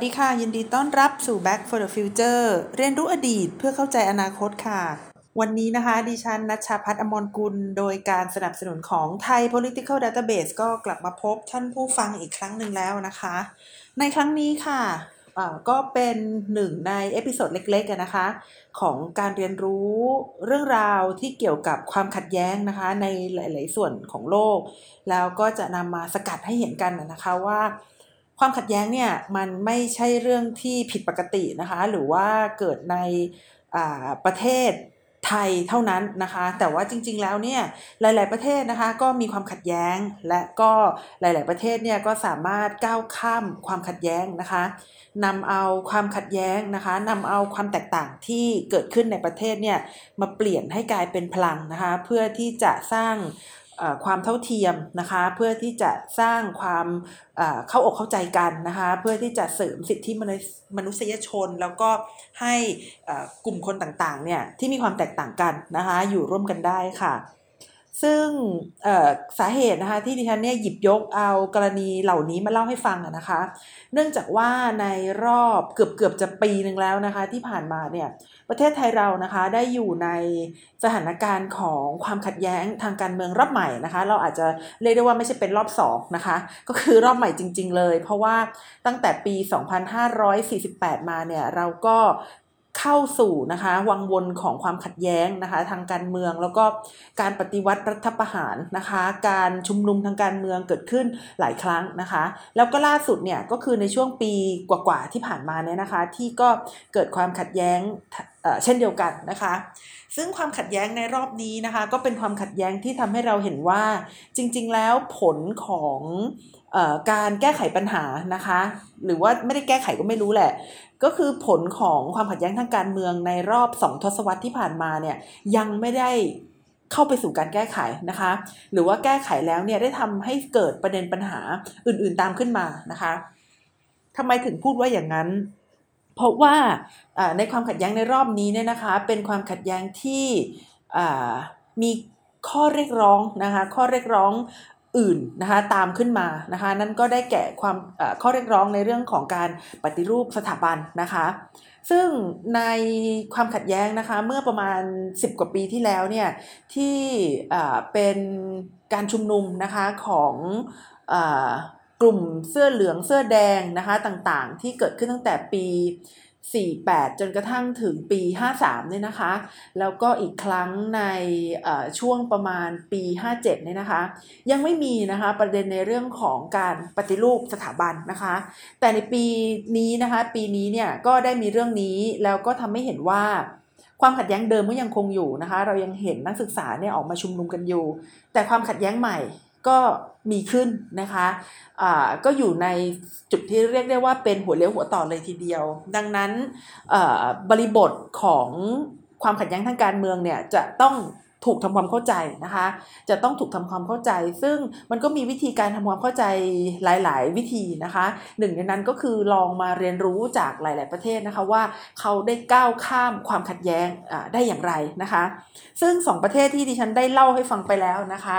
สวัสดีค่ะ ยินดีต้อนรับสู่ Back for the Future เรียนรู้อดีตเพื่อเข้าใจอนาคตค่ะ วันนี้นะคะ ดิฉันณัชชาภัทร อมรกุล โดยการสนับสนุนของไทย Political Database ก็กลับมาพบท่านผู้ฟังอีกครั้งหนึ่งแล้วนะคะ ในครั้งนี้ค่ะก็เป็นหนึ่งใน episode เล็กๆนะคะ ของการเรียนรู้เรื่องราวที่เกี่ยวกับความขัดแย้งนะคะ ในหลาย ๆ ส่วนของโลก แล้วก็จะนำมาสกัดให้เห็นกันนะคะว่า ความขัดแย้งเนี่ยมันไม่ใช่เรื่องที่ผิดปกตินะคะ หรือว่าเกิดในประเทศไทยเท่านั้นนะคะ แต่ว่าจริงๆแล้วเนี่ยหลาย ๆประเทศนะคะก็มีความขัดแย้ง และก็หลาย ๆประเทศเนี่ยก็สามารถก้าวข้ามความขัดแย้งนะคะนำเอาความขัดแย้งนะคะนำเอาความแตกต่างที่เกิดขึ้นในประเทศเนี่ยมาเปลี่ยนให้กลายเป็นพลังนะคะ เพื่อที่จะสร้าง ความเท่าเทียมนะคะเพื่อที่จะสร้างความเข้าอกเข้าใจกันนะคะเพื่อที่จะเสริมสิทธิมนุษยชน แล้วก็ให้กลุ่มคนต่างๆเนี่ยที่มีความแตกต่างกันนะคะอยู่ร่วมกันได้ค่ะ ซึ่งสาเหตุนะคะที่ดิฉันเนี่ยหยิบยกเอากรณีเหล่านี้มาเล่าให้ฟังนะคะ เนื่องจากว่าในรอบเกือบเกือบจะปีหนึ่งแล้วนะคะที่ผ่านมาเนี่ย ประเทศไทยเรานะคะได้อยู่ในสถานการณ์ของความขัดแย้งทางการเมืองรอบใหม่นะคะ เราอาจจะเรียกได้ว่าไม่ใช่เป็นรอบ2นะคะ ก็คือรอบใหม่จริง ๆ เลย เพราะว่าตั้งแต่ปี 2548 มาเนี่ยเราก็เข้าสู่นะคะวังวนของความขัดแย้งนะคะ ทางการเมืองแล้วก็การปฏิวัติรัฐประหารนะคะ การชุมนุมทางการเมืองเกิดขึ้นหลายครั้งนะคะ แล้วก็ล่าสุดเนี่ยก็คือในช่วงปีกว่าๆที่ผ่านมาเนี่ยนะคะ ที่ก็เกิดความขัดแย้ง เช่นเดียวกันนะคะ ซึ่งความขัดแย้งในรอบนี้นะคะ ก็เป็นความขัดแย้งที่ทำให้เราเห็นว่าจริง ๆ แล้วผลของการแก้ไขปัญหานะคะ หรือว่าไม่ได้แก้ไขก็ไม่รู้แหละ ก็คือผลของความขัดแย้งทางการเมืองในรอบสองทศวรรษที่ผ่านมาเนี่ยยังไม่ได้เข้าไปสู่การแก้ไขนะคะ หรือว่าแก้ไขแล้วเนี่ยได้ทำให้เกิดประเด็นปัญหาอื่นๆตามขึ้นมานะคะทำไมถึงพูดว่าอย่างนั้น เพราะว่าในความขัดแย้งในรอบนี้เนี่ยนะคะเป็นความขัดแย้งที่มีข้อเรียกร้องนะคะข้อเรียกร้องอื่นนะคะตามขึ้นมานะคะนั่นก็ได้แก่ความข้อเรียกร้องในเรื่องของการปฏิรูปสถาบันนะคะซึ่งในความขัดแย้งนะคะเมื่อประมาณ 10 กว่าปีที่แล้วเนี่ยที่เป็นการชุมนุมนะคะของ กลุ่มเสื้อเหลืองเสื้อแดงนะคะต่างๆ ที่เกิดขึ้นตั้งแต่ปี 48 จนกระทั่งถึงปี 53 เนี่ยนะคะ แล้วก็อีกครั้งในช่วงประมาณปี 57 เนี่ยนะคะ ยังไม่มีนะคะประเด็นในเรื่องของการปฏิรูปสถาบันนะคะ แต่ในปีนี้นะคะปีนี้เนี่ยก็ได้มีเรื่องนี้แล้วก็ทำให้เห็นว่าความขัดแย้งเดิมก็ยังคงอยู่นะคะ เรายังเห็นนักศึกษาเนี่ยออกมาชุมนุมกันอยู่ แต่ความขัดแย้งใหม่ ก็มีขึ้นนะคะะก็อยู่ในจุดที่เรียกได้ว่าเป็นหัวเลี้ยวหัวต่อเลยทีเดียว ดังนั้นบริบทของความขัดแย้งทางการเมืองเนี่ยจะต้อง ถูกทำความเข้าใจนะคะ จะต้องถูกทำความเข้าใจ ซึ่งมันก็มีวิธีการทำความเข้าใจหลาย ๆ วิธีนะคะหนึ่งในนั้นก็คือลองมาเรียนรู้จากหลาย ๆ ประเทศนะคะว่าเขาได้ก้าวข้ามความขัดแย้งได้อย่างไรนะคะ ซึ่ง 2 ประเทศที่ดิฉันได้เล่าให้ฟังไปแล้วนะคะ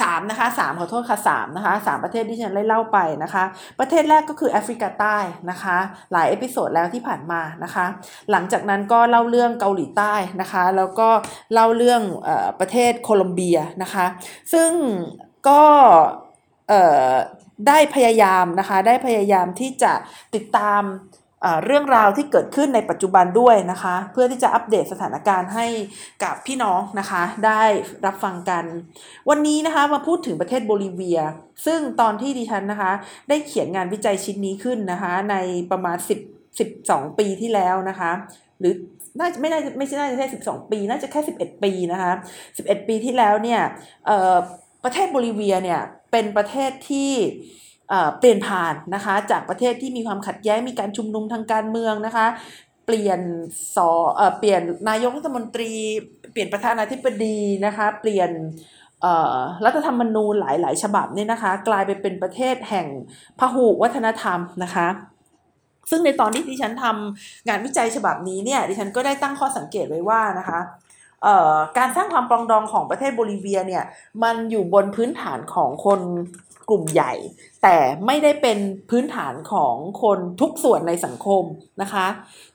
สามนะคะสามขอโทษค่ะสามนะคะสามประเทศที่ฉันได้เล่าไปนะคะ ประเทศแรกก็คือแอฟริกาใต้นะคะ หลาย episode แล้วที่ผ่านมานะคะ หลังจากนั้นก็เล่าเรื่องเกาหลีใต้นะคะ แล้วก็เล่าเรื่องื่อประเทศโคลอมเบียนะคะ ซึ่งก็ได้พยายามนะคะได้พยายามที่จะติดตามเรื่องราวที่เกิดขึ้นในปัจจุบันด้วยนะคะ เพื่อที่จะอัปเดตสถานการณ์ให้กับพี่น้องนะคะ ได้รับฟังกัน วันนี้นะคะมาพูดถึงประเทศโบลิเวีย ซึ่งตอนที่ดิฉันนะคะ ได้เขียนงานวิจัยชิ้นนี้ขึ้นนะคะ ในประมาณ 10 12 ปีที่แล้วนะคะ หรือ น่าจะไม่น่าไม่ใช่น่าจะแค่สิบสองปี น่าจะแค่สิบเอ็ดปีนะคะสิบเอ็ดปีที่แล้วเนี่ยประเทศโบลิเวียเนี่ยเป็นประเทศที่เปลี่ยนผ่านนะคะจากประเทศที่มีความขัดแย้งมีการชุมนุมทางการเมืองนะคะเปลี่ยนสอเอ่อเปลี่ยนนายกรัฐมนตรี เปลี่ยนประธานาธิบดีนะคะเปลี่ยนรัฐธรรมนูญหลาย ๆ ฉบับเนี่ยนะคะ กลายไปเป็นประเทศแห่งพหุวัฒนธรรมนะคะ ซึ่งในตอนที่ดิฉันทำงานวิจัยฉบับนี้เนี่ยดิฉันก็ได้ตั้งข้อสังเกตไว้ว่านะคะการสร้างความปรองดองของประเทศโบลิเวียเนี่ยมันอยู่บนพื้นฐานของคนกลุ่มใหญ่ แต่ไม่ได้เป็นพื้นฐานของคนทุกส่วนในสังคมนะคะ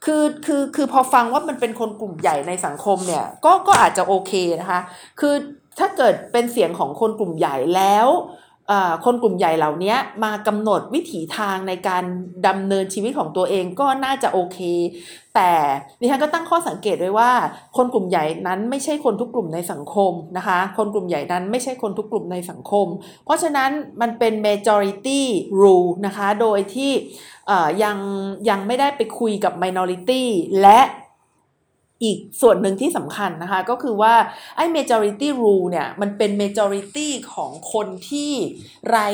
คือคือคือพอฟังว่ามันเป็นคนกลุ่มใหญ่ในสังคมเนี่ยก็ก็อาจจะโอเคนะคะคือถ้าเกิดเป็นเสียงของคนกลุ่มใหญ่แล้ว คนกลุ่มใหญ่เหล่านี้มากำหนดวิถีทางในการดำเนินชีวิตของตัวเองก็น่าจะโอเค แต่ดิฉันก็ตั้งข้อสังเกตไว้ว่า คนกลุ่มใหญ่นั้นไม่ใช่คนทุกกลุ่มในสังคมนะคะ คนกลุ่มใหญ่นั้นไม่ใช่คนทุกกลุ่มในสังคม เพราะฉะนั้นมันเป็น majority rule นะคะ โดยที่ยังยังไม่ได้ไปคุยกับ minority และ อีกส่วนหนึ่งที่สำคัญนะคะ ก็คือว่าไอ้ majority rule เนี่ย มันเป็น majority ของคนที่ไร้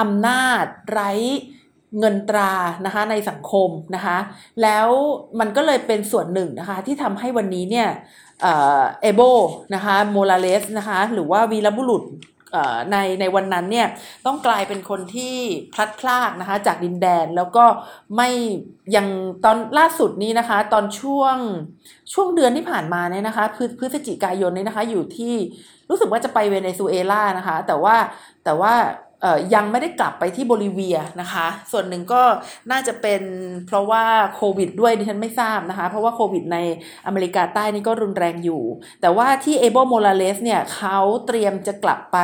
อำนาจ ไร้เงินตรานะคะในสังคมนะคะ แล้วมันก็เลยเป็นส่วนหนึ่งนะคะที่ทำให้วันนี้เนี่ยเอโบนะคะโมลาเลสนะคะหรือว่าวีรบุรุษ ในในวันนั้นเนี่ยต้องกลายเป็นคนที่พลัดพรากนะคะจากดินแดนแล้วก็ไม่ยังตอนล่าสุดนี้นะคะ ตอนช่วงช่วงเดือนที่ผ่านมาเนี่ยนะคะพฤศจิกายนเนี่ยนะคะอยู่ที่รู้สึกว่าจะไปเวเนซุเอลานะคะ แต่ว่าแต่ว่า ยังไม่ได้กลับไปที่โบลิเวียนะคะ ส่วนหนึ่งก็น่าจะเป็นเพราะว่าโควิดด้วยดิฉันไม่ทราบนะคะ เพราะว่าโควิดในอเมริกาใต้นี่ก็รุนแรงอยู่ แต่ว่าที่เอโบโมลาเลสเนี่ยเขาเตรียมจะกลับไป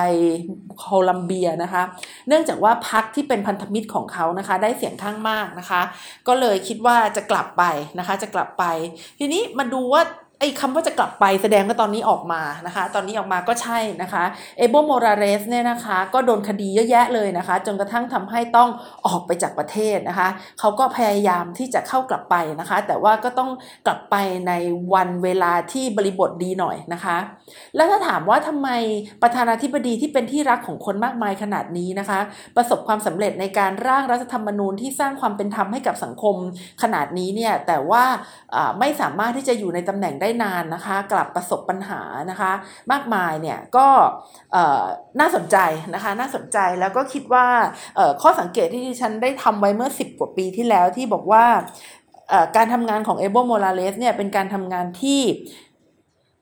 โคลัมเบียนะคะ เนื่องจากว่าพรรคที่เป็นพันธมิตรของเขานะคะ ได้เสียงข้างมากนะคะ ก็เลยคิดว่าจะกลับไปนะคะ จะกลับไป ทีนี้มาดูว่า ไอ้คำว่าจะกลับไปแสดงว่าตอนนี้ออกมานะคะ ตอนนี้ออกมาก็ใช่นะคะเอโบโมราเรสเนี่ยนะคะก็โดนคดีเยอะแยะเลยนะคะ จนกระทั่งทำให้ต้องออกไปจากประเทศนะคะเขาก็พยายามที่จะเข้ากลับไปนะคะ แต่ว่าก็ต้องกลับไปในวันเวลาที่บริบทดีหน่อยนะคะ แล้วถ้าถามว่าทำไมประธานาธิบดีที่เป็นที่รักของคนมากมายขนาดนี้นะคะ ประสบความสำเร็จในการร่างรัฐธรรมนูญที่สร้างความเป็นธรรมให้กับสังคมขนาดนี้เนี่ยแต่ว่าไม่สามารถที่จะอยู่ในตำแหน่งได้ได้นานนะคะ กลับประสบปัญหานะคะ มากมายเนี่ยก็น่าสนใจนะคะน่าสนใจแล้วก็คิดว่าข้อสังเกตที่ดิฉันได้ทำไว้เมื่อ 10 กว่าปีที่แล้วที่บอกว่าการทำงานของเอโบโมราเลสเนี่ยเป็นการทำงานที่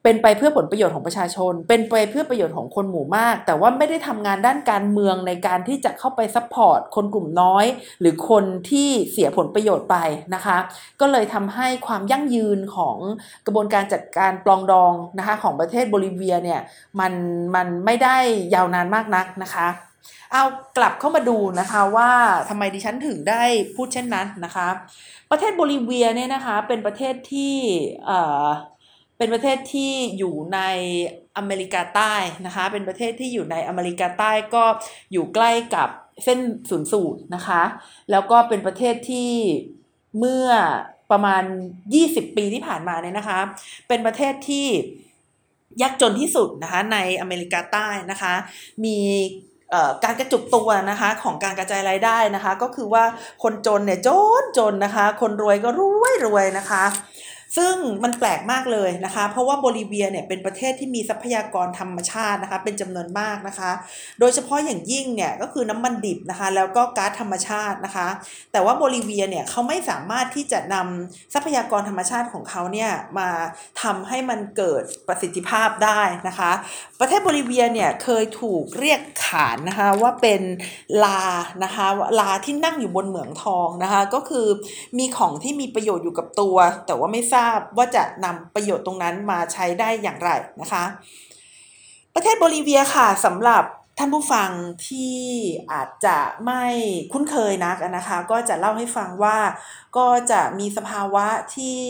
เป็นไปเพื่อผลประโยชน์ของประชาชน เป็นไปเพื่อประโยชน์ของคนหมู่มาก แต่ว่าไม่ได้ทำงานด้านการเมืองในการที่จะเข้าไป support คนกลุ่มน้อย หรือคนที่เสียผลประโยชน์ไปนะคะ ก็เลยทำให้ความยั่งยืนของกระบวนการจัดการปลองดองนะคะของประเทศโบลิเวียเนี่ยมันมันไม่ได้ยาวนานมากนักนะคะเอากลับเข้ามาดูนะคะว่าทำไมดิฉันถึงได้พูดเช่นนั้นนะคะ ประเทศโบลิเวียเนี่ยนะคะเป็นประเทศที่ เป็นประเทศที่อยู่ในอเมริกาใต้นะคะ เป็นประเทศที่อยู่ในอเมริกาใต้ก็อยู่ใกล้กับเส้นศูนย์สูตรนะคะ แล้วก็เป็นประเทศที่เมื่อประมาณ 20 ปีที่ผ่านมาเนี่ยนะคะ เป็นประเทศที่ยากจนที่สุดนะคะในอเมริกาใต้นะคะ มีการกระจุกตัวนะคะของการกระจายรายได้นะคะ ก็คือว่าคนจนเนี่ยจนจนนะคะ คนรวยก็รวยรวยนะคะ ซึ่งมันแปลกมากเลยนะคะ เพราะว่าโบลิเวียเนี่ยเป็นประเทศที่มีทรัพยากรธรรมชาตินะคะ เป็นจำนวนมากนะคะ โดยเฉพาะอย่างยิ่งเนี่ยก็คือน้ำมันดิบนะคะ แล้วก็ก๊าซธรรมชาตินะคะ แต่ว่าโบลิเวียเนี่ยเขาไม่สามารถที่จะนำทรัพยากรธรรมชาติของเขาเนี่ยมาทำให้มันเกิดประสิทธิภาพได้นะคะ ประเทศโบลิเวียเนี่ยเคยถูกเรียกขานนะคะว่าเป็นลานะคะลาที่นั่งอยู่บนเหมืองทองนะคะ ก็คือมีของที่มีประโยชน์อยู่กับตัว แต่ว่าไม่ทราบว่าจะนำประโยชน์ตรงนั้นมาใช้ได้อย่างไรนะคะ ประเทศโบลิเวียค่ะสำหรับท่านผู้ฟังที่อาจจะไม่คุ้นเคยนักนะคะ ก็จะเล่าให้ฟังว่าก็จะมีสภาวะที่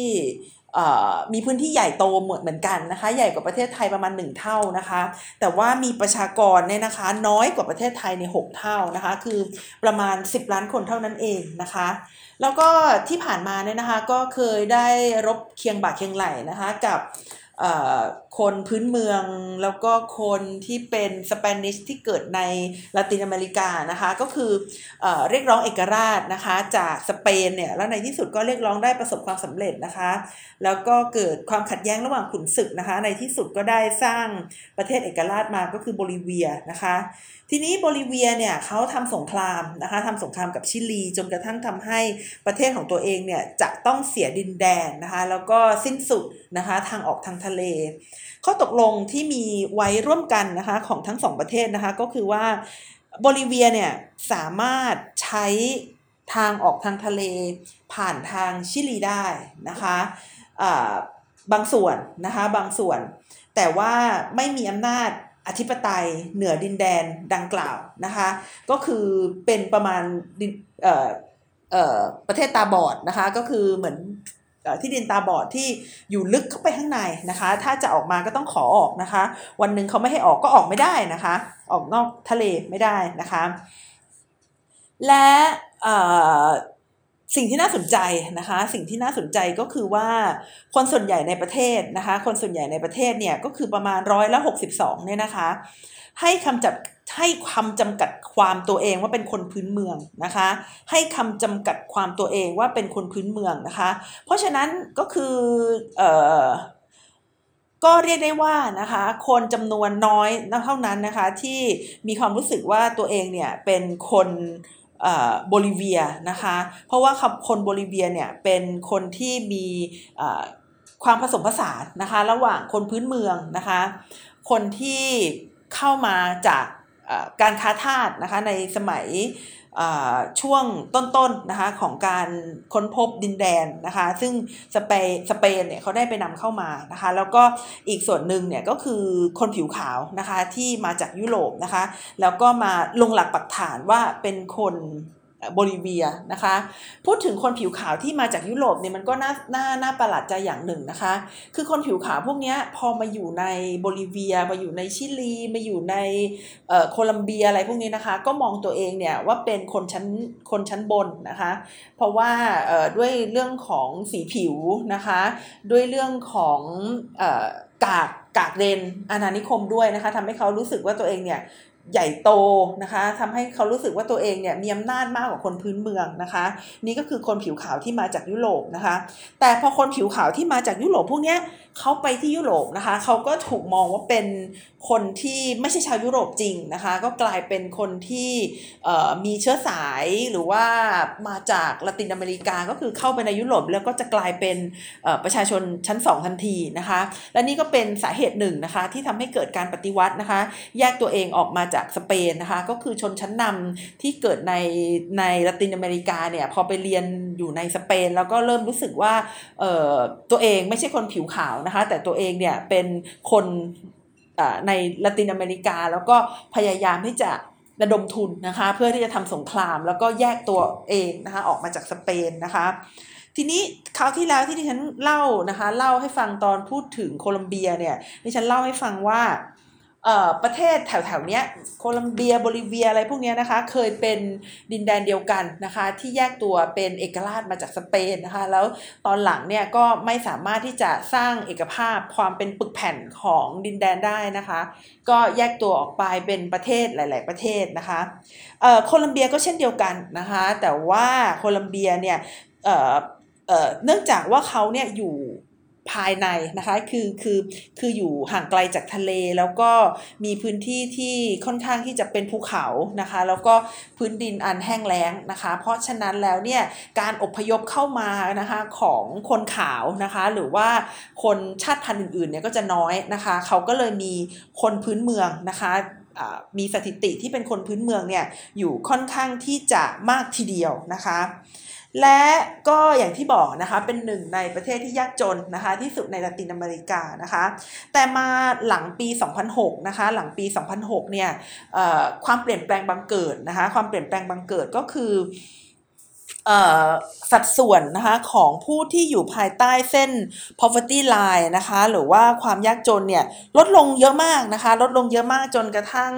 มีพื้นที่ใหญ่โตเหมือนเหมือนกันนะคะ ใหญ่กว่าประเทศไทยประมาณ 1 เท่านะคะ แต่ว่ามีประชากรเนี่ยนะคะ น้อยกว่าประเทศไทยใน 6 เท่านะคะ คือประมาณ 10 ล้านคนเท่านั้นเองนะคะ แล้วก็ที่ผ่านมาเนี่ยนะคะก็เคยได้รบเคียงบ่าเคียงไหลนะคะกับ คนพื้นเมืองแล้วก็คนที่เป็นสเปนิชที่เกิดในลาตินอเมริกานะคะก็คือเอเรียกร้องเอกราชนะคะจากสเปนเนี่ยแล้วในที่สุดก็เรียกร้องได้ประสบความสำเร็จนะคะ แล้วก็เกิดความขัดแย้งระหว่างขุนศึกนะคะ ในที่สุดก็ได้สร้างประเทศเอกราชมาก็คือโบลิเวียนะคะ ทีนี้โบลิเวียเนี่ยเขาทำสงครามนะคะทำสงครามกับชิลี จนกระทั่งทำให้ประเทศของตัวเองเนี่ยจะต้องเสียดินแดนนะคะ แล้วก็สิ้นสุดนะคะทางออกทางทะเลข้อตกลงที่มีไว้ร่วมกันนะคะของทั้งสองประเทศนะคะก็คือว่าโบลิเวียเนี่ยสามารถใช้ทางออกทางทะเลผ่านทางชิลีได้นะคะบางส่วนนะคะบางส่วน แต่ว่าไม่มีอำนาจอธิปไตยเหนือดินแดนดังกล่าวนะคะก็คือเป็นประมาณประเทศตาบอดนะคะก็คือเหมือน ที่ดินตาบอดที่อยู่ลึกเข้าไปข้างในนะคะ ถ้าจะออกมาก็ต้องขอออกนะคะ วันหนึ่งเขาไม่ให้ออกก็ออกไม่ได้นะคะ ออกนอกทะเลไม่ได้นะคะ และสิ่งที่น่าสนใจนะคะ สิ่งที่น่าสนใจก็คือว่าคนส่วนใหญ่ในประเทศนะคะ คนส่วนใหญ่ในประเทศเนี่ยก็คือประมาณร้อยละหกสิบสองเนี่ยนะคะ ให้คำจับให้คำจำกัดความตัวเองว่าเป็นคนพื้นเมืองนะคะ ให้คำจำกัดความตัวเองว่าเป็นคนพื้นเมืองนะคะ เพราะฉะนั้นก็คือเอ่อก็เรียกได้ว่านะคะคนจำนวนน้อยเท่านั้นนะคะที่มีความรู้สึกว่าตัวเองเนี่ยเป็นคนโบลิเวียนะคะเพราะว่าคนโบลิเวียเนี่ยเป็นคนที่มีความผสมผสานนะคะระหว่างคนพื้นเมืองนะคะคนที่ เข้ามาจากการค้าทาสนะคะในสมัยช่วงต้นๆนนะคะของการค้นพบดินแดนนะคะซึ่งสเปนสเปนเนี่ยเขาได้ไปนำเข้ามานะคะแล้วก็อีกส่วนหนึ่งเนี่ยก็คือคนผิวขาวนะคะที่มาจากยุโรปนะคะแล้วก็มาลงหลักปักฐานว่าเป็นคน โบลิเวียนะคะ พูดถึงคนผิวขาวที่มาจากยุโรปเนี่ยมันก็น่าน่าน่าประหลาดใจอย่างหนึ่งนะคะ คือคนผิวขาวพวกนี้พอมาอยู่ในโบลิเวีย มาอยู่ในชิลี มาอยู่ในโคลัมเบียอะไรพวกนี้นะคะ ก็มองตัวเองเนี่ยว่าเป็นคนชั้นคนชั้นบนนะคะ เพราะว่าด้วยเรื่องของสีผิวนะคะ ด้วยเรื่องของกากกากเรนอาณานิคมด้วยนะคะทำให้เขารู้สึกว่าตัวเองเนี่ย ใหญ่โตนะคะทำให้เขารู้สึกว่าตัวเองเนี่ยมีอำนาจมากกว่าคนพื้นเมืองนะคะ นี่ก็คือคนผิวขาวที่มาจากยุโรปนะคะ แต่พอคนผิวขาวที่มาจากยุโรปพวกนี้เขาไปที่ยุโรปนะคะเขาก็ถูกมองว่าเป็นคนที่ไม่ใช่ชาวยุโรปจริงนะคะ ก็กลายเป็นคนที่มีเชื้อสายหรือว่ามาจากละตินอเมริกาก็คือเข้าไปในยุโรปแล้วก็จะกลายเป็นประชาชนชั้น2ทันทีนะคะ และนี่ก็เป็นสาเหตุหนึ่งนะคะที่ทำให้เกิดการปฏิวัตินะคะ แยกตัวเองออกมาจากจากสเปนนะคะก็คือชนชั้นนำที่เกิดในในละตินอเมริกาเนี่ยพอไปเรียนอยู่ในสเปน แล้วก็เริ่มรู้สึกว่าตัวเองไม่ใช่คนผิวขาวนะคะแต่ตัวเองเนี่ยเป็นคนในละตินอเมริกา แล้วก็พยายามที่จะระดมทุนนะคะเพื่อที่จะทำสงครามแล้วก็แยกตัวเองนะคะออกมาจากสเปนนะคะทีนี้คราวที่แล้วที่ดิฉันเล่านะคะเล่าให้ฟังตอนพูดถึงโคลัมเบียเนี่ยดิฉันเล่าให้ฟังว่า ประเทศแถวๆนี้โคลัมเบียโบลิเวียอะไรพวกนี้นะคะ เคยเป็นดินแดนเดียวกันนะคะ ที่แยกตัวเป็นเอกราชมาจากสเปนนะคะ แล้วตอนหลังเนี่ยก็ไม่สามารถที่จะสร้างเอกภาพความเป็นปึกแผ่นของดินแดนได้นะคะ ก็แยกตัวออกไปเป็นประเทศหลาย ๆ ประเทศนะคะโคลัมเบียก็เช่นเดียวกันนะคะ แต่ว่าโคลัมเบียเนี่ยเนื่องจากว่าเขาเนี่ยอยู่ ภายในนะคะคือคือคืออยู่ห่างไกลจากทะเล แล้วก็มีพื้นที่ที่ค่อนข้างที่จะเป็นภูเขานะคะ แล้วก็พื้นดินอันแห้งแล้งนะคะ เพราะฉะนั้นแล้วเนี่ยการอพยพเข้ามานะคะของคนขาวนะคะ หรือว่าคนชาติพันธุ์อื่นๆเนี่ยก็จะน้อยนะคะ เขาก็เลยมีคนพื้นเมืองนะคะมีสถิติที่เป็นคนพื้นเมืองเนี่ยอยู่ค่อนข้างที่จะมากทีเดียวนะคะ และก็อย่างที่บอกนะคะเป็นหนึ่งในประเทศที่ยากจนนะคะที่สุดในละตินอเมริกานะคะแต่มาหลังปี 2006นะคะหลังปี 2006เนี่ยความเปลี่ยนแปลงบังเกิดนะคะความเปลี่ยนแปลงบังเกิดก็คือสัดส่วนนะคะของผู้ที่อยู่ภายใต้เส้น poverty line นะคะหรือว่าความยากจนเนี่ยลดลงเยอะมากนะคะลดลงเยอะมากจนกระทั่ง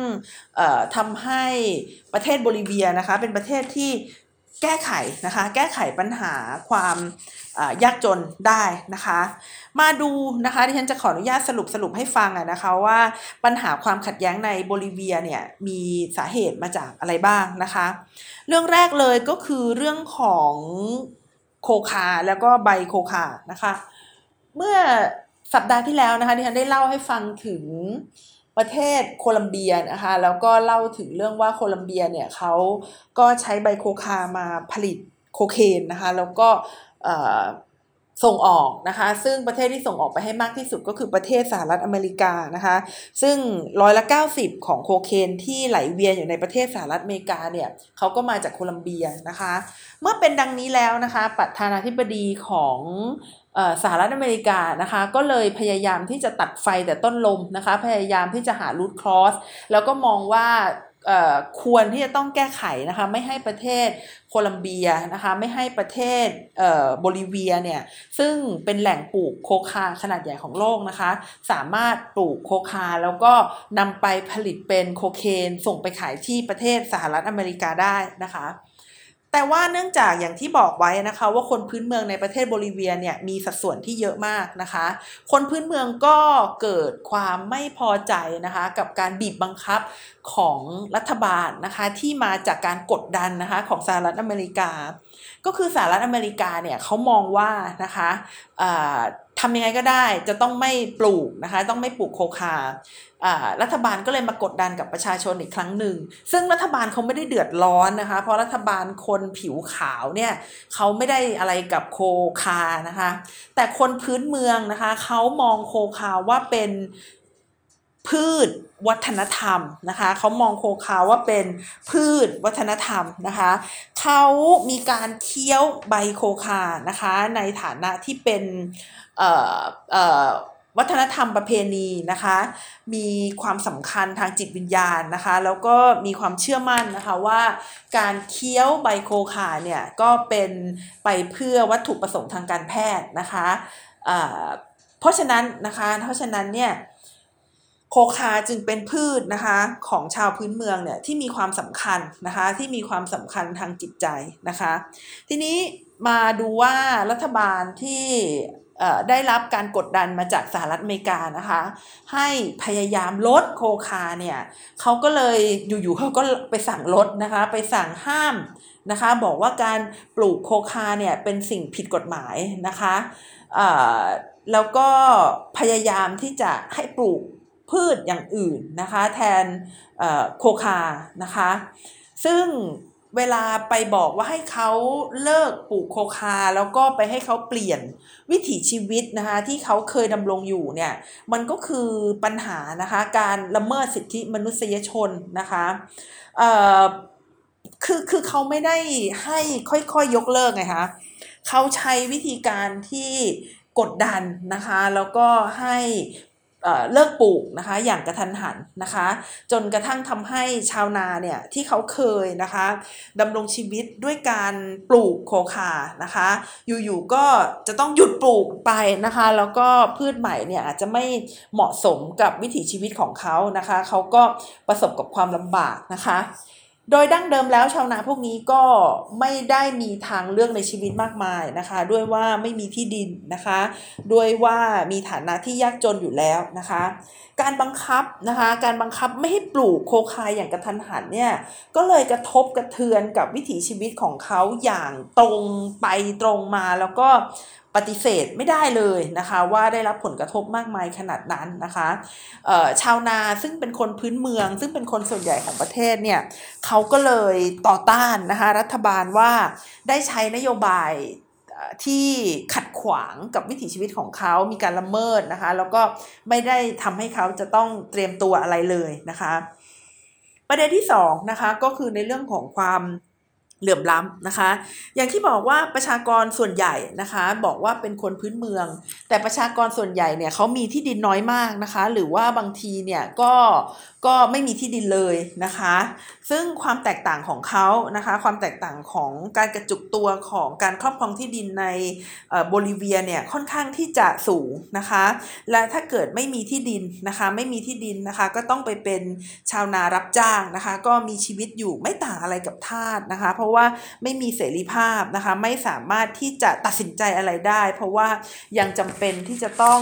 ทำให้ประเทศโบลิเวียนะคะเป็นประเทศที่ แก้ไขนะคะ แก้ไขปัญหาความยากจนได้นะคะ มาดูนะคะที่ฉันจะขออนุญาตสรุปสรุปให้ฟังนะคะว่าปัญหาความขัดแย้งในโบลิเวียเนี่ยมีสาเหตุมาจากอะไรบ้างนะคะ เรื่องแรกเลยก็คือเรื่องของโคคาแล้วก็ใบโคคานะคะ เมื่อสัปดาห์ที่แล้วนะคะที่ฉันได้เล่าให้ฟังถึง ประเทศโคลัมเบียนะคะแล้วก็เล่าถึงเรื่องว่าโคลัมเบียเนี่ยเขาก็ใช้ใบโคคามาผลิตโคเคนนะคะแล้วก็ส่งออกนะคะ ซึ่งประเทศที่ส่งออกไปให้มากที่สุดก็คือประเทศสหรัฐอเมริกานะคะ ซึ่งร้อยละ90 ของโคเคนที่ไหลเวียนอยู่ในประเทศสหรัฐอเมริกาเนี่ยเขาก็มาจากโคลัมเบียนะคะ เมื่อเป็นดังนี้แล้วนะคะ ประธานาธิบดีของ สหรัฐอเมริกานะคะก็เลยพยายามที่จะตัดไฟแต่ต้นลมนะคะพยายามที่จะหารูทครอสแล้วก็มองว่าควรที่จะต้องแก้ไขนะคะไม่ให้ประเทศโคลัมเบียนะคะไม่ให้ประเทศโบลิเวียเนี่ยซึ่งเป็นแหล่งปลูกโคคาขนาดใหญ่ของโลกนะคะ สามารถปลูกโคคาแล้วก็นำไปผลิตเป็นโคเคนส่งไปขายที่ประเทศสหรัฐอเมริกาได้นะคะ แต่ว่าเนื่องจากอย่างที่บอกไว้นะคะ ว่าคนพื้นเมืองในประเทศโบลิเวียเนี่ยมีสัดส่วนที่เยอะมากนะคะ คนพื้นเมืองก็เกิดความไม่พอใจนะคะกับการบีบบังคับของรัฐบาลนะคะที่มาจากการกดดันนะคะของสหรัฐอเมริกา ก็คือสหรัฐอเมริกาเนี่ยเขามองว่านะคะทำยังไงก็ได้จะต้องไม่ปลูกนะคะต้องไม่ปลูกโคคารัฐบาลก็เลยมากดดันกับประชาชนอีกครั้งหนึ่ง ซึ่งรัฐบาลเขาไม่ได้เดือดร้อนนะคะ เพราะรัฐบาลคนผิวขาวเนี่ยเขาไม่ได้อะไรกับโคคานะคะ แต่คนพื้นเมืองนะคะเขามองโคคาว่าเป็น พืชวัฒนธรรมนะคะเขามองโคคาว่าเป็นพืชวัฒนธรรมนะคะเขามีการเคี้ยวใบโคคานะคะในฐานะที่เป็นเอ่อเอ่อวัฒนธรรมประเพณีนะคะมีความสำคัญทางจิตวิญญาณนะคะแล้วก็มีความเชื่อมั่นนะคะว่าการเคี้ยวใบโคคาเนี่ยก็เป็นไปเพื่อวัตถุประสงค์ทางการแพทย์นะคะเพราะฉะนั้นนะคะเพราะฉะนั้นเนี่ย โคคาจึงเป็นพืชนะคะของชาวพื้นเมืองเนี่ยที่มีความสำคัญนะคะที่มีความสำคัญทางจิตใจนะคะ ทีนี้มาดูว่ารัฐบาลที่ได้รับการกดดันมาจากสหรัฐอเมริกานะคะ ให้พยายามลดโคคาเนี่ยเขาก็เลยอยู่ๆเขาก็ไปสั่งลดนะคะ ไปสั่งห้ามนะคะ บอกว่าการปลูกโคคาเนี่ยเป็นสิ่งผิดกฎหมายนะคะแล้วก็พยายามที่จะให้ปลูก พืชอย่างอื่นนะคะแทนโคคานะคะซึ่งเวลาไปบอกว่าให้เขาเลิกปลูกโคคา แล้วก็ไปให้เขาเปลี่ยนวิถีชีวิตนะคะที่เขาเคยดำรงอยู่เนี่ยมันก็คือปัญหานะคะการละเมิดสิทธิมนุษยชนนะคะเอ่อคือคือเขาไม่ได้ให้ค่อยๆยยกเลิกไงคะเขาใช้วิธีการที่กดดันนะคะแล้วก็ให้ เลิกปลูกนะคะอย่างกระทันหันนะคะ จนกระทั่งทำให้ชาวนาเนี่ยที่เขาเคยนะคะดำรงชีวิตด้วยการปลูกโคคานะคะ อยู่ๆก็จะต้องหยุดปลูกไปนะคะ แล้วก็พืชใหม่เนี่ยอาจจะไม่เหมาะสมกับวิถีชีวิตของเขานะคะ เขาก็ประสบกับความลำบากนะคะ โดยดั้งเดิมแล้วชาวนาพวกนี้ก็ไม่ได้มีทางเลือกในชีวิตมากมายนะคะ ด้วยว่าไม่มีที่ดินนะคะ ด้วยว่ามีฐานะที่ยากจนอยู่แล้วนะคะ การบังคับนะคะ การบังคับไม่ให้ปลูกโคคายอย่างกระทันหันเนี่ยก็เลยกระทบกระเทือนกับวิถีชีวิตของเขาอย่างตรงไปตรงมาแล้วก็ปฏิเสธไม่ได้เลยนะคะ ว่าได้รับผลกระทบมากมายขนาดนั้นนะคะชาวนาซึ่งเป็นคนพื้นเมือง ซึ่งเป็นคนส่วนใหญ่ของประเทศเนี่ยเขาก็เลยต่อต้านนะคะรัฐบาลว่าได้ใช้นโยบายที่ขัดขวางกับวิถีชีวิตของเขามีการละเมิดนะคะ แล้วก็ไม่ได้ทำให้เขาจะต้องเตรียมตัวอะไรเลยนะคะ ประเด็นที่สองนะคะก็คือในเรื่องของความ เหลื่อมล้ำนะคะ อย่างที่บอกว่าประชากรส่วนใหญ่นะคะ บอกว่าเป็นคนพื้นเมือง แต่ประชากรส่วนใหญ่เนี่ยเขามีที่ดินน้อยมากนะคะ หรือว่าบางทีเนี่ยก็ก็ไม่มีที่ดินเลยนะคะ ซึ่งความแตกต่างของเขานะคะ ความแตกต่างของการกระจุกตัวของการครอบครองที่ดินในโบลิเวียเนี่ยค่อนข้างที่จะสูงนะคะ และถ้าเกิดไม่มีที่ดินนะคะ ไม่มีที่ดินนะคะ ก็ต้องไปเป็นชาวนารับจ้างนะคะ ก็มีชีวิตอยู่ไม่ต่างอะไรกับทาสนะคะเพราะราะว่าไม่มีเสรีภาพนะคะไม่สามารถที่จะตัดสินใจอะไรได้ เพราะว่ายังจำเป็นที่จะต้อง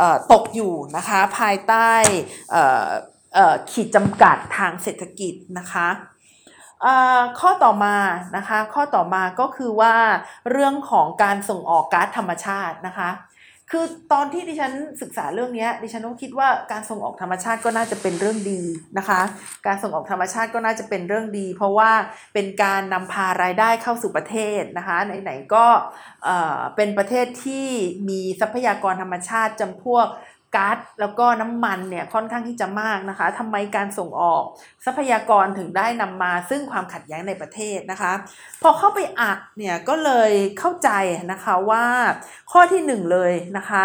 ออตกอยู่นะคะภายใต้ขีดจำกัดทางเศรษฐกิจนะคะข้อต่อมานะคะข้อต่อมาก็คือว่าเรื่องของการส่งออกก๊าซธรรมชาตินะคะ คือตอนที่ดิฉันศึกษาเรื่องนี้ดิฉันก็คิดว่าการส่งออกธรรมชาติก็น่าจะเป็นเรื่องดีนะคะ การส่งออกธรรมชาติก็น่าจะเป็นเรื่องดี เพราะว่าเป็นการนำพารายได้เข้าสู่ประเทศนะคะไหนๆก็เป็นประเทศที่มีทรัพยากรธรรมชาติจำพวก ก๊าซแล้วก็น้ำมันเนี่ยค่อนข้างที่จะมากนะคะทำไมการส่งออก ทรัพยากรถึงได้นำมาซึ่งความขัดแย้งในประเทศนะคะ พอเข้าไปอ่านเนี่ยก็เลยเข้าใจนะคะว่าข้อที่หนึ่งเลยนะคะ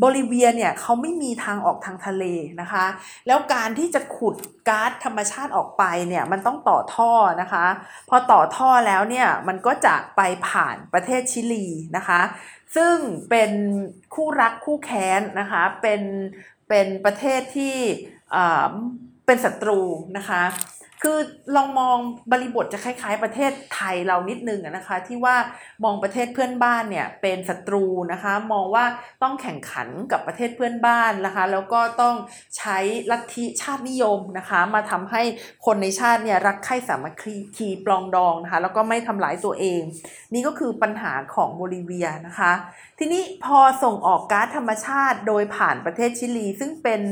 โบลิเวียเนี่ยเขาไม่มีทางออกทางทะเลนะคะ แล้วการที่จะขุดก๊าซธรรมชาติออกไปเนี่ยมันต้องต่อท่อนะคะ พอต่อท่อแล้วเนี่ยมันก็จะไปผ่านประเทศชิลีนะคะ ซึ่งเป็นคู่รักคู่แค้นนะคะเป็นเป็นประเทศที่เป็นศัตรูนะคะ คือลองมองบริบทจะคล้ายๆ ประเทศไทยเรานิดนึงนะคะ ที่ว่ามองประเทศเพื่อนบ้านเนี่ยเป็นศัตรูนะคะ มองว่าต้องแข่งขันกับประเทศเพื่อนบ้านนะคะ แล้วก็ต้องใช้ลัทธิชาตินิยมนะคะ มาทำให้คนในชาติเนี่ยรักใคร่สามัคคีปลองดองนะคะ แล้วก็ไม่ทำลายตัวเอง นี่ก็คือปัญหาของโบลิเวียนะคะ ทีนี้พอส่งออกก๊าซธรรมชาติโดยผ่านประเทศชิลี ซึ่งเป็น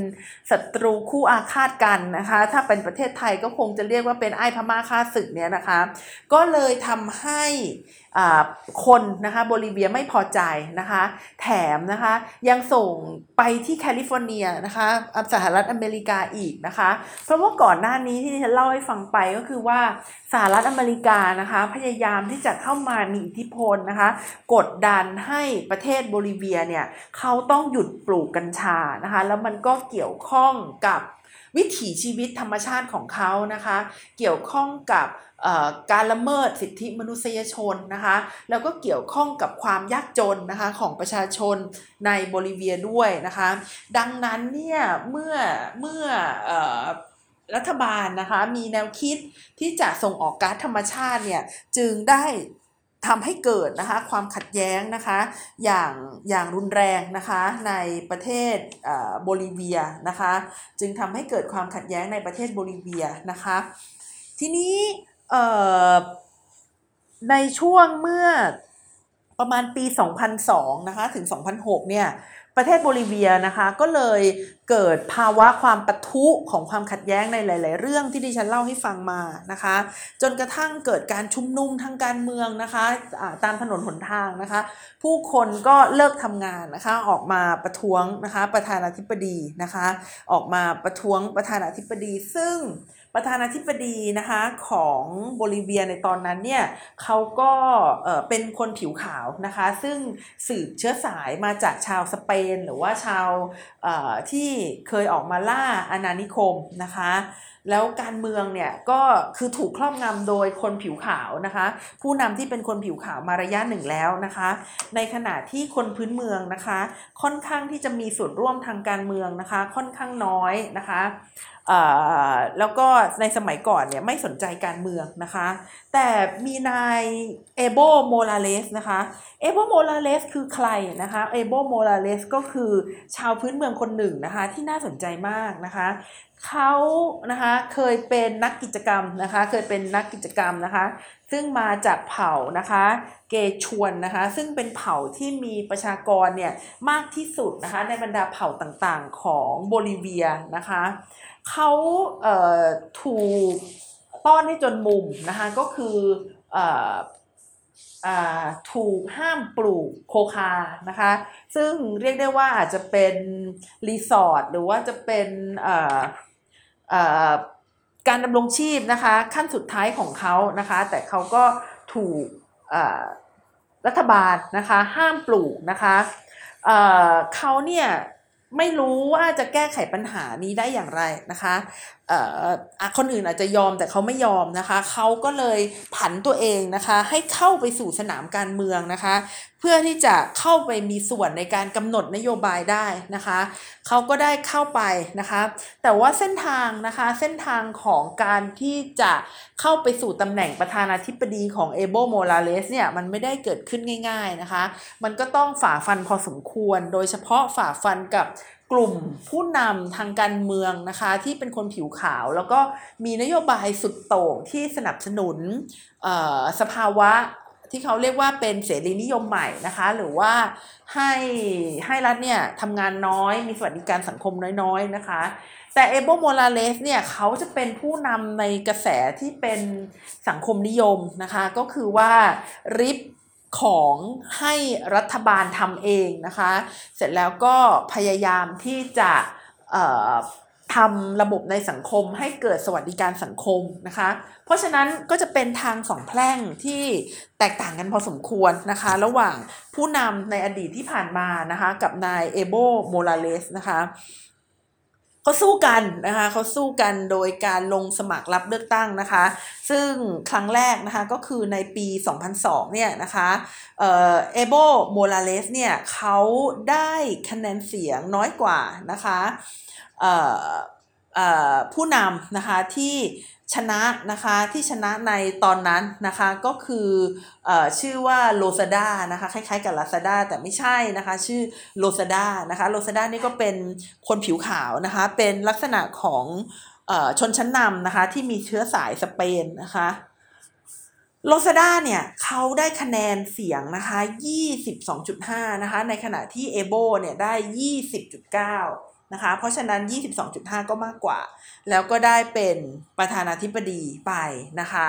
ศัตรูคู่อาฆาตกันนะคะ ถ้าเป็นประเทศไทยก็คงจะเรียกว่าเป็นไอ้พม่าฆ่าศึกเนี่ยนะคะ ก็เลยทำให้คนนะคะโบลิเวียไม่พอใจนะคะ แถมนะคะยังส่งไปที่แคลิฟอร์เนียนะคะสหรัฐอเมริกาอีกนะคะ เพราะว่าก่อนหน้านี้ที่ฉันเล่าให้ฟังไปก็คือว่าสหรัฐอเมริกานะคะพยายามที่จะเข้ามามีอิทธิพลนะคะ กดดันให้ประเทศโบลิเวียเนี่ยเขาต้องหยุดปลูกกัญชานะคะ แล้วมันก็เกี่ยวข้องกับ วิถีชีวิตธรรมชาติของเขานะคะ เกี่ยวข้องกับการละเมิดสิทธิมนุษยชนนะคะ แล้วก็เกี่ยวข้องกับความยากจนนะคะของประชาชนในโบลิเวียด้วยนะคะ ดังนั้นเนี่ยเมื่อเมื่อรัฐบาลนะคะมีแนวคิดที่จะส่งออกก๊าซธรรมชาติเนี่ยจึงได้ ทำให้เกิดนะคะความขัดแย้งนะคะอย่างอย่างรุนแรงนะคะในประเทศโบลิเวียนะคะจึงทำให้เกิดความขัดแย้งในประเทศโบลิเวียนะคะทีนี้ในช่วงเมื่อประมาณปี 2002 นะคะถึง 2006 เนี่ย ประเทศโบลิเวียนะคะก็เลยเกิดภาวะความปะทุของความขัดแย้งในหลาย ๆ เรื่องที่ดิฉันเล่าให้ฟังมานะคะ จนกระทั่งเกิดการชุมนุมทางการเมืองนะคะะตามถนนหนทางนะคะ ผู้คนก็เลิกทำงานนะคะออกมาประท้วงนะคะประธานาธิบดีนะคะ ออกมาประท้วงประธานาธิบดีซึ่ง ประธานาธิบดีนะคะของโบลิเวียในตอนนั้นเนี่ยเขาก็เป็นคนผิวขาวนะคะซึ่งสืบเชื้อสายมาจากชาวสเปน หรือว่าชาวที่เคยออกมาล่าอาณานิคมนะคะ แล้วการเมืองเนี่ยก็คือถูกครอบงำโดยคนผิวขาวนะคะ ผู้นำที่เป็นคนผิวขาวมาระยะหนึ่งแล้วนะคะ ในขณะที่คนพื้นเมืองนะคะ ค่อนข้างที่จะมีส่วนร่วมทางการเมืองนะคะ ค่อนข้างน้อยนะคะแล้วก็ในสมัยก่อนเนี่ยไม่สนใจการเมืองนะคะ แต่มีนายเอโบโมลาเลสนะคะเอโบโมลาเลสคือใครนะคะเอโบโมลาเลสก็คือชาวพื้นเมืองคนหนึ่งนะคะที่น่าสนใจมากนะคะ เขานะคะเคยเป็นนักกิจกรรมนะคะเคยเป็นนักกิจกรรมนะคะ ซึ่งมาจากเผ่านะคะเกชวนนะคะซึ่งเป็นเผ่าที่มีประชากรเนี่ยมากที่สุดนะคะในบรรดาเผ่าต่างๆของโบลิเวียนะคะเขาเอ่อถูกต้อนให้จนมุมนะคะก็คือเอ่อถูกห้ามปลูกโคคานะคะ ซึ่งเรียกได้ว่าอาจจะเป็นรีสอร์ทหรือว่าจะเป็น การดำรงชีพนะคะขั้นสุดท้ายของเขานะคะ แต่เขาก็ถูกรัฐบาลนะคะห้ามปลูกนะคะเขาเนี่ยไม่รู้ว่าจะแก้ไขปัญหานี้ได้อย่างไรนะคะคนอื่นอาจจะยอมแต่เขาไม่ยอมนะคะ เขาก็เลยผันตัวเองนะคะ ให้เข้าไปสู่สนามการเมืองนะคะเพื่อที่จะเข้าไปมีส่วนในการกำหนดนโยบายได้นะคะเขาก็ได้เข้าไปนะคะแต่ว่าเส้นทางนะคะเส้นทางของการที่จะเข้าไปสู่ตำแหน่งประธานาธิบดีของเอโบโมลาเลสเนี่ยมันไม่ได้เกิดขึ้นง่ายๆนะคะมันก็ต้องฝ่าฟันพอสมควร โดยเฉพาะฝ่าฟันกับกลุ่มผู้นำทางการเมืองนะคะที่เป็นคนผิวขาว แล้วก็มีนโยบายสุดโต่งที่สนับสนุนสภาวะ ที่เขาเรียกว่าเป็นเสรีนิยมใหม่นะคะ หรือว่าให้ให้รัฐเนี่ยทำงานน้อยมีสวัสดิการสังคมน้อยๆนะคะ แต่เอโบโมลาเลสเนี่ยเขาจะเป็นผู้นำในกระแสที่เป็นสังคมนิยมนะคะ ก็คือว่าริบของให้รัฐบาลทำเองนะคะ เสร็จแล้วก็พยายามที่จะ ทำระบบในสังคมให้เกิดสวัสดิการสังคมนะคะ เพราะฉะนั้นก็จะเป็นทางสองแพร่งที่แตกต่างกันพอสมควรนะคะ ระหว่างผู้นำในอดีตที่ผ่านมานะคะ กับนายเอโบโมลาเลสนะคะเขาสู้กันนะคะเขาสู้กันโดยการลงสมัครรับเลือกตั้งนะคะ ซึ่งครั้งแรกนะคะก็คือในปี 2002 เนี่ยนะคะเอโบโมลาเลสเนี่ยเขาได้คะแนนเสียงน้อยกว่านะคะ ผู้นำนะคะที่ชนะนะคะที่ชนะในตอนนั้นนะคะก็คืออชื่อว่าโลซาด้านะคะคล้ายๆกับลาซาด้าแต่ไม่ใช่นะคะชื่อโลซาด้านะคะโลซาด้านี่ก็เป็นคนผิวขาวนะคะเป็นลักษณะของอชนชั้นนำนะคะที่มีเชื้อสายสเปนนะคะโลซาด้าเนี่ยเขาได้คะแนนเสียงนะคะ22.5นะคะในขณะที่เอโบเนี่ยได้ 20.9 นะคะ เพราะฉะนั้น 22.5 ก็มากกว่า แล้วก็ได้เป็นประธานาธิบดีไปนะคะ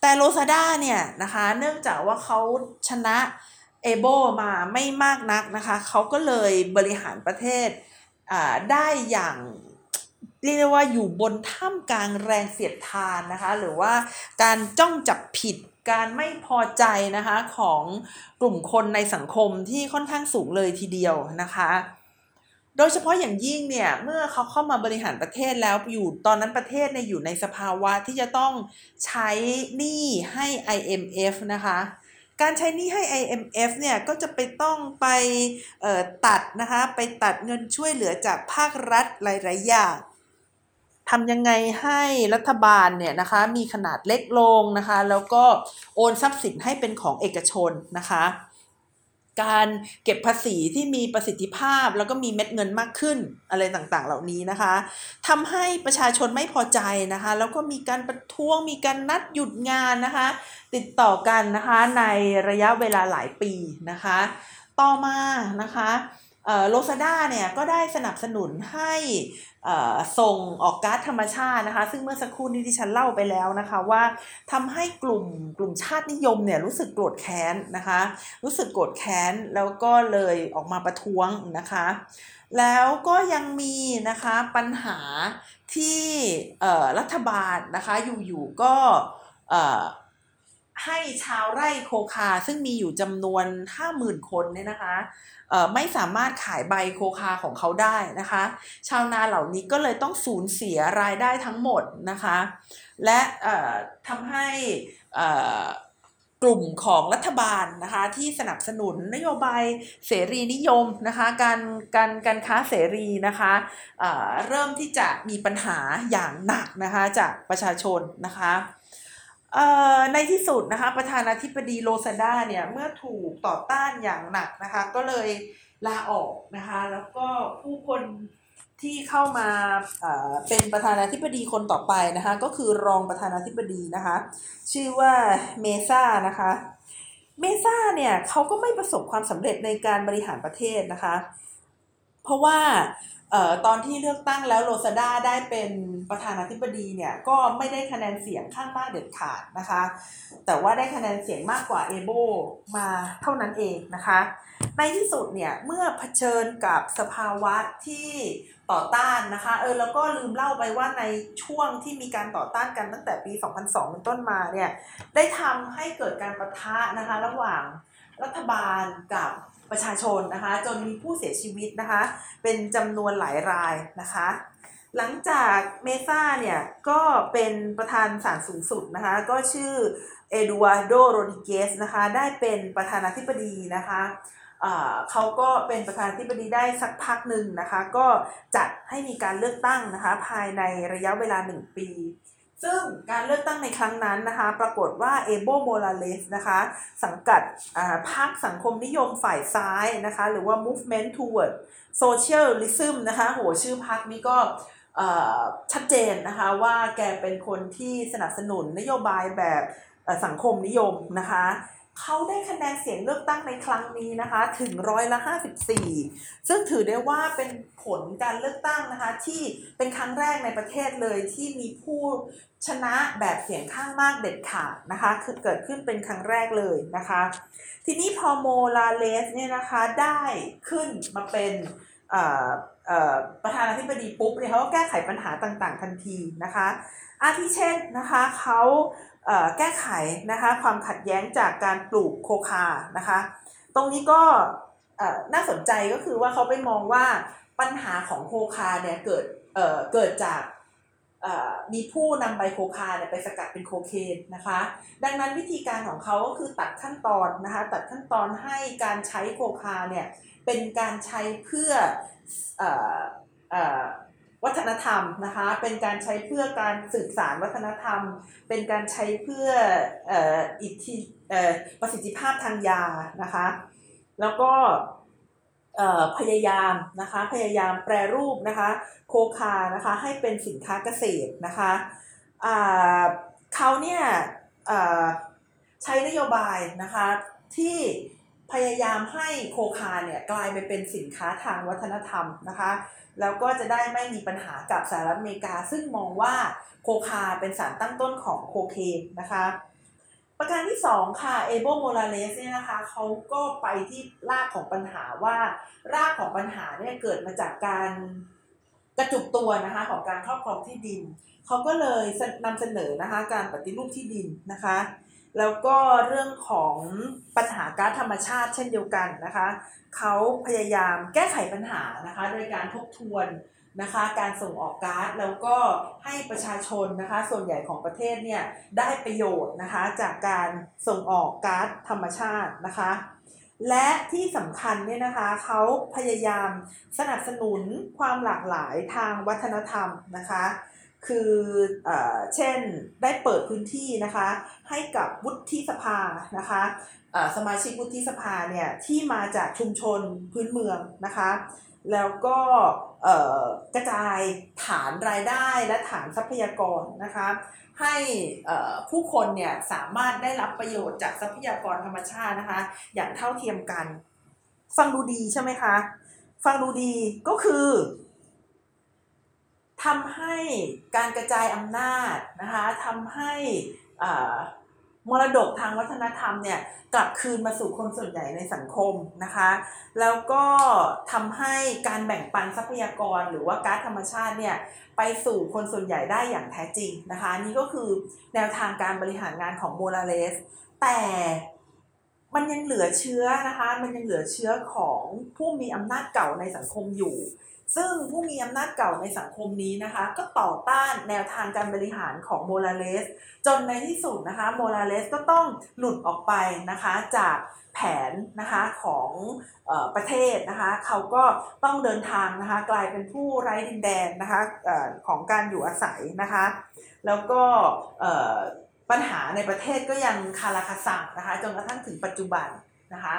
แต่โรซาด้าเนี่ยนะคะ เนื่องจากว่าเขาชนะเอโบมาไม่มากนักนะคะ เขาก็เลยบริหารประเทศได้อย่างเรียกได้ว่าอยู่บนท่ามกลางแรงเสียดทานนะคะ หรือว่าการจ้องจับผิดการไม่พอใจนะคะของกลุ่มคนในสังคมที่ค่อนข้างสูงเลยทีเดียวนะคะ โดยเฉพาะอย่างยิ่งเนี่ยเมื่อเขาเข้ามาบริหารประเทศแล้วอยู่ตอนนั้นประเทศเนี่ยอยู่ในสภาวะที่จะต้องใช้หนี้ให้ IMF นะคะการใช้หนี้ให้ IMF เนี่ยก็จะไปต้องไปตัดนะคะไปตัดเงินช่วยเหลือจากภาครัฐหลาย ๆ อย่างทำยังไงให้รัฐบาลเนี่ยนะคะมีขนาดเล็กลงนะคะ แล้วก็โอนทรัพย์สินให้เป็นของเอกชนนะคะ การเก็บภาษีที่มีประสิทธิภาพ แล้วก็มีเม็ดเงินมากขึ้นอะไรต่างๆ เหล่านี้นะคะทำให้ประชาชนไม่พอใจนะคะ แล้วก็มีการประท้วงมีการนัดหยุดงานนะคะ ติดต่อกันนะคะในระยะเวลาหลายปีนะคะ ต่อมานะคะ โลซาด้าเนี่ยก็ได้สนับสนุนให้ส่งออกก๊าซธรรมชาตินะคะ ซึ่งเมื่อสักครู่นี้ที่ฉันเล่าไปแล้วนะคะว่าทำให้กลุ่มกลุ่มชาตินิยมเนี่ยรู้สึกโกรธแค้นนะคะ รู้สึกโกรธแค้นแล้วก็เลยออกมาประท้วงนะคะ แล้วก็ยังมีนะคะปัญหาที่รัฐบาลนะคะอยู่ๆก็ ให้ชาวไร่โคคาซึ่งมีอยู่จำนวน 50,000 คนเนี่ยนะคะไม่สามารถขายใบโคคาของเขาได้นะคะ ชาวนาเหล่านี้ก็เลยต้องสูญเสียรายได้ทั้งหมดนะคะ และทำให้กลุ่มของรัฐบาลนะคะที่สนับสนุนนโยบายเสรีนิยมนะคะการการการค้าเสรีนะคะเเริ่มที่จะมีปัญหาอย่างหนักนะคะจากประชาชนนะคะ ในที่สุดนะคะประธานาธิบดีโรซาด้าเนี่ยเมื่อถูกต่อต้านอย่างหนักนะคะก็เลยลาออกนะคะแล้วก็ผู้คนที่เข้ามาเป็นประธานาธิบดีคนต่อไปนะคะก็คือรองประธานาธิบดีนะคะชื่อว่าเมซ่านะคะเมซ่าเนี่ยเขาก็ไม่ประสบความสำเร็จในการบริหารประเทศนะคะ เพราะว่า ตอนที่เลือกตั้งแล้วโรซาด้าได้เป็นประธานาธิบดีเนี่ยก็ไม่ได้คะแนนเสียงข้างมากเด็ดขาดนะคะ แต่ว่าได้คะแนนเสียงมากกว่าเอโบมาเท่านั้นเองนะคะ ในที่สุดเนี่ยเมื่อเผชิญกับสภาวะที่ต่อต้านนะคะเออแล้วก็ลืมเล่าไปว่าในช่วงที่มีการต่อต้านกันตั้งแต่ปี 2002 เป็นต้นมาเนี่ยได้ทำให้เกิดการประทะนะคะระหว่างรัฐบาลกับ ประชาชนนะคะ จนมีผู้เสียชีวิตนะคะ เป็นจำนวนหลายรายนะคะ หลังจากเมซ่าเนี่ยก็เป็นประธานศาลสูงสุดนะคะ ก็ชื่อเอดูอาโดโรดิเกสนะคะ ได้เป็นประธานาธิบดีนะคะเขาก็เป็นประธานาธิบดีได้สักพักหนึ่งนะคะ ก็จัดให้มีการเลือกตั้งนะคะ ภายในระยะเวลา 1 ปี ซึ่งการเลือกตั้งในครั้งนั้นนะคะ ปรากฏว่าเอโบโมราเลสนะคะ สังกัดพรรคสังคมนิยมฝ่ายซ้ายนะคะ หรือว่า movement toward socialism นะคะ โห ชื่อพรรคนี้ก็ชัดเจนนะคะว่าแกเป็นคนที่สนับสนุนนโยบายแบบสังคมนิยมนะคะ เขาได้คะแนนเสียงเลือกตั้งในครั้งนี้นะคะถึงร้อยละ 54 ซึ่งถือได้ว่าเป็นผลการเลือกตั้งนะคะที่เป็นครั้งแรกในประเทศเลยที่มีผู้ชนะแบบเสียงข้างมากเด็ดขาดนะคะคือเกิดขึ้นเป็นครั้งแรกเลยนะคะ ทีนี้พอโมลาเลสเนี่ยนะคะได้ขึ้นมาเป็นประธานาธิบดีปุ๊บเนี่ยเขาก็แก้ไขปัญหาต่างๆทันทีนะคะอาทิเช่นนะคะเขา แก้ไขนะคะความขัดแย้งจากการปลูกโคคานะคะ ตรงนี้ก็น่าสนใจก็คือว่าเขาไปมองว่าปัญหาของโคคาเนี่ยเกิดเกิดจากมีผู้นำใบโคคาเนี่ยไปสกัดเป็นโคเคนนะคะ ดังนั้นวิธีการของเขาก็คือตัดขั้นตอนนะคะตัดขั้นตอนให้การใช้โคคาเนี่ยเป็นการใช้เพื่อ วัฒนธรรมนะคะ เป็นการใช้เพื่อการสื่อสารวัฒนธรรม เป็นการใช้เพื่ออิทธิประสิทธิภาพทางยานะคะ แล้วก็พยายามนะคะพยายามแปรรูปนะคะโคคานะคะให้เป็นสินค้าเกษตรนะคะเขาเนี่ยใช้นโยบายนะคะที่ พยายามให้โคคาเนี่ยกลายไปเป็นสินค้าทางวัฒนธรรมนะคะ แล้วก็จะได้ไม่มีปัญหากับสหรัฐอเมริกา ซึ่งมองว่าโคคาเป็นสารตั้งต้นของโคเคนนะคะ ประการที่ 2 ค่ะเอโบโมลาเลสเนี่ยนะคะเขาก็ไปที่รากของปัญหาว่า รากของปัญหาเนี่ยเกิดมาจากการกระจุกตัวนะคะของการครอบครองที่ดิน เขาก็เลยนำเสนอนะคะการปฏิรูปที่ดินนะคะ แล้วก็เรื่องของปัญหาก๊าซธรรมชาติเช่นเดียวกันนะคะเขาพยายามแก้ไขปัญหานะคะโดยการทบทวนนะคะการส่งออกก๊าซแล้วก็ให้ประชาชนนะคะส่วนใหญ่ของประเทศเนี่ยได้ประโยชน์นะคะจากการส่งออกก๊าซธรรมชาตินะคะ และที่สำคัญเนี่ยนะคะเขาพยายามสนับสนุนความหลากหลายทางวัฒนธรรมนะคะ คือเอเช่นได้เปิดพื้นที่นะคะให้กับวุฒิสภานะคะสมาชิกวุฒิสภาเนี่ยที่มาจากชุมชนพื้นเมืองนะคะแล้วก็กระจายฐานรายได้และฐานทรัพยากรนะคะให้ผู้คนเนี่ยสามารถได้รับประโยชน์จากทรัพยากรธรรมชาตินะคะอย่างเท่าเทียมกัน ฟังดูดีใช่ไหมคะ ฟังดูดีก็คือ ทำให้การกระจายอำนาจนะคะทำให้มรดกทางวัฒนธรรมเนี่ยกลับคืนมาสู่คนส่วนใหญ่ในสังคมนะคะ แล้วก็ทำให้การแบ่งปันทรัพยากรหรือว่าก๊าซธรรมชาติเนี่ยไปสู่คนส่วนใหญ่ได้อย่างแท้จริงนะคะ นี่ก็คือแนวทางการบริหารงานของโมราเลส แต่มันยังเหลือเชื้อนะคะ มันยังเหลือเชื้อของผู้มีอำนาจเก่าในสังคมอยู่ ซึ่งผู้มีอำนาจเก่าในสังคมนี้นะคะ ก็ต่อต้านแนวทางการบริหารของโมราเลส จนในที่สุดนะคะโมราเลสก็ต้องหลุดออกไปนะคะจากแผนนะคะของออประเทศนะคะเขาก็ต้องเดินทางนะคะกลายเป็นผู้ไร้ดินแดนนะคะออของการอยู่อาศัยนะคะแล้วก็ปัญหาในประเทศก็ยังคาราคาซังนะคะจนกระทั่งถึงปัจจุบันนะคะ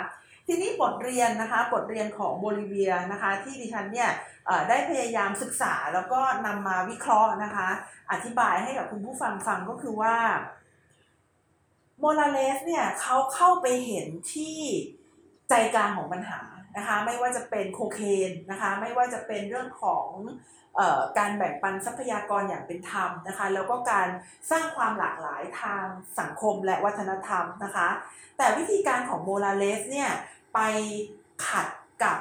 ทีนี้บทเรียนนะคะบทเรียนของโบลิเวียนะคะที่ดิฉันเนี่ยได้พยายามศึกษาแล้วก็นำมาวิเคราะห์นะคะ อธิบายให้กับคุณผู้ฟังฟังก็คือว่าโมราเลสเนี่ยเขาเข้าไปเห็นที่ใจกลางของปัญหานะคะไม่ว่าจะเป็นโคเคนนะคะไม่ว่าจะเป็นเรื่องของการแบ่งปันทรัพยากรอย่างเป็นธรรมนะคะแล้วก็การสร้างความหลากหลายทางสังคมและวัฒนธรรมนะคะ แต่วิธีการของโมราเลสเนี่ย ไปขัดกับ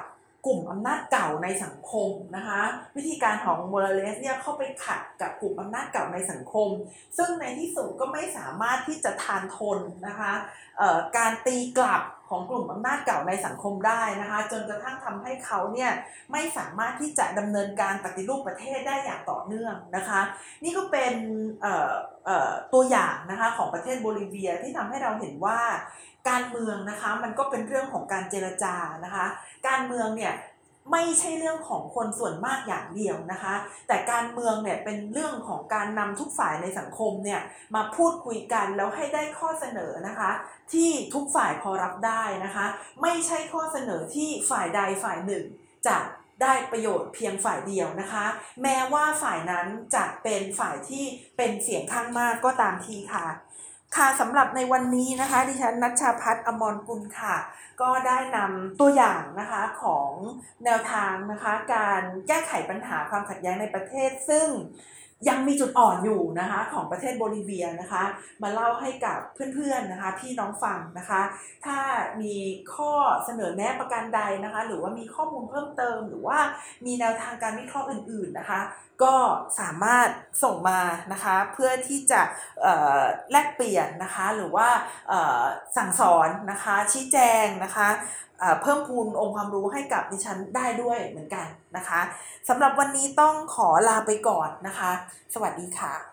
กลุ่มอำนาจเก่าในสังคมนะคะ วิธีการของโมราเลสเนี่ยเข้าไปขัดกับกลุ่มอำนาจเก่าในสังคม ซึ่งในที่สุดก็ไม่สามารถที่จะทานทนนะคะการตีกลับ ของกลุ่มอำนาจเก่าในสังคมได้นะคะ จนกระทั่งทำให้เขาเนี่ยไม่สามารถที่จะดำเนินการปฏิรูปประเทศได้อย่างต่อเนื่องนะคะ นี่ก็เป็นตัวอย่างนะคะของประเทศโบลิเวียที่ทำให้เราเห็นว่าการเมืองนะคะมันก็เป็นเรื่องของการเจรจานะคะ การเมืองเนี่ย ไม่ใช่เรื่องของคนส่วนมากอย่างเดียวนะคะ แต่การเมืองเนี่ยเป็นเรื่องของการนำทุกฝ่ายในสังคมเนี่ยมาพูดคุยกันแล้วให้ได้ข้อเสนอนะคะ ที่ทุกฝ่ายพอรับได้นะคะ ไม่ใช่ข้อเสนอที่ฝ่ายใดฝ่ายหนึ่งจะได้ประโยชน์เพียงฝ่ายเดียวนะคะ แม้ว่าฝ่ายนั้นจะเป็นฝ่ายที่เป็นเสียงข้างมากก็ตามทีค่ะ ค่ะสำหรับในวันนี้นะคะ ดิฉันนัชชาพัฒน์อมรกุลค่ะ ก็ได้นำตัวอย่างนะคะของแนวทางนะคะ การแก้ไขปัญหาความขัดแย้งในประเทศ ซึ่ง ยังมีจุดอ่อนอยู่นะคะของประเทศโบลิเวียนะคะ มาเล่าให้กับเพื่อนๆนะคะพี่น้องฟังนะคะ ถ้ามีข้อเสนอแนะประการใดนะคะ หรือว่ามีข้อมูลเพิ่มเติม หรือว่ามีแนวทางการวิเคราะห์อื่น ๆนะคะ ก็สามารถส่งมานะคะ เพื่อที่จะแลกเปลี่ยนนะคะ หรือว่าสั่งสอนนะคะ ชี้แจงนะคะ เพิ่มพูนองค์ความรู้ให้กับดิฉันได้ด้วยเหมือนกันนะคะสำหรับวันนี้ต้องขอลาไปก่อนนะคะ สวัสดีค่ะ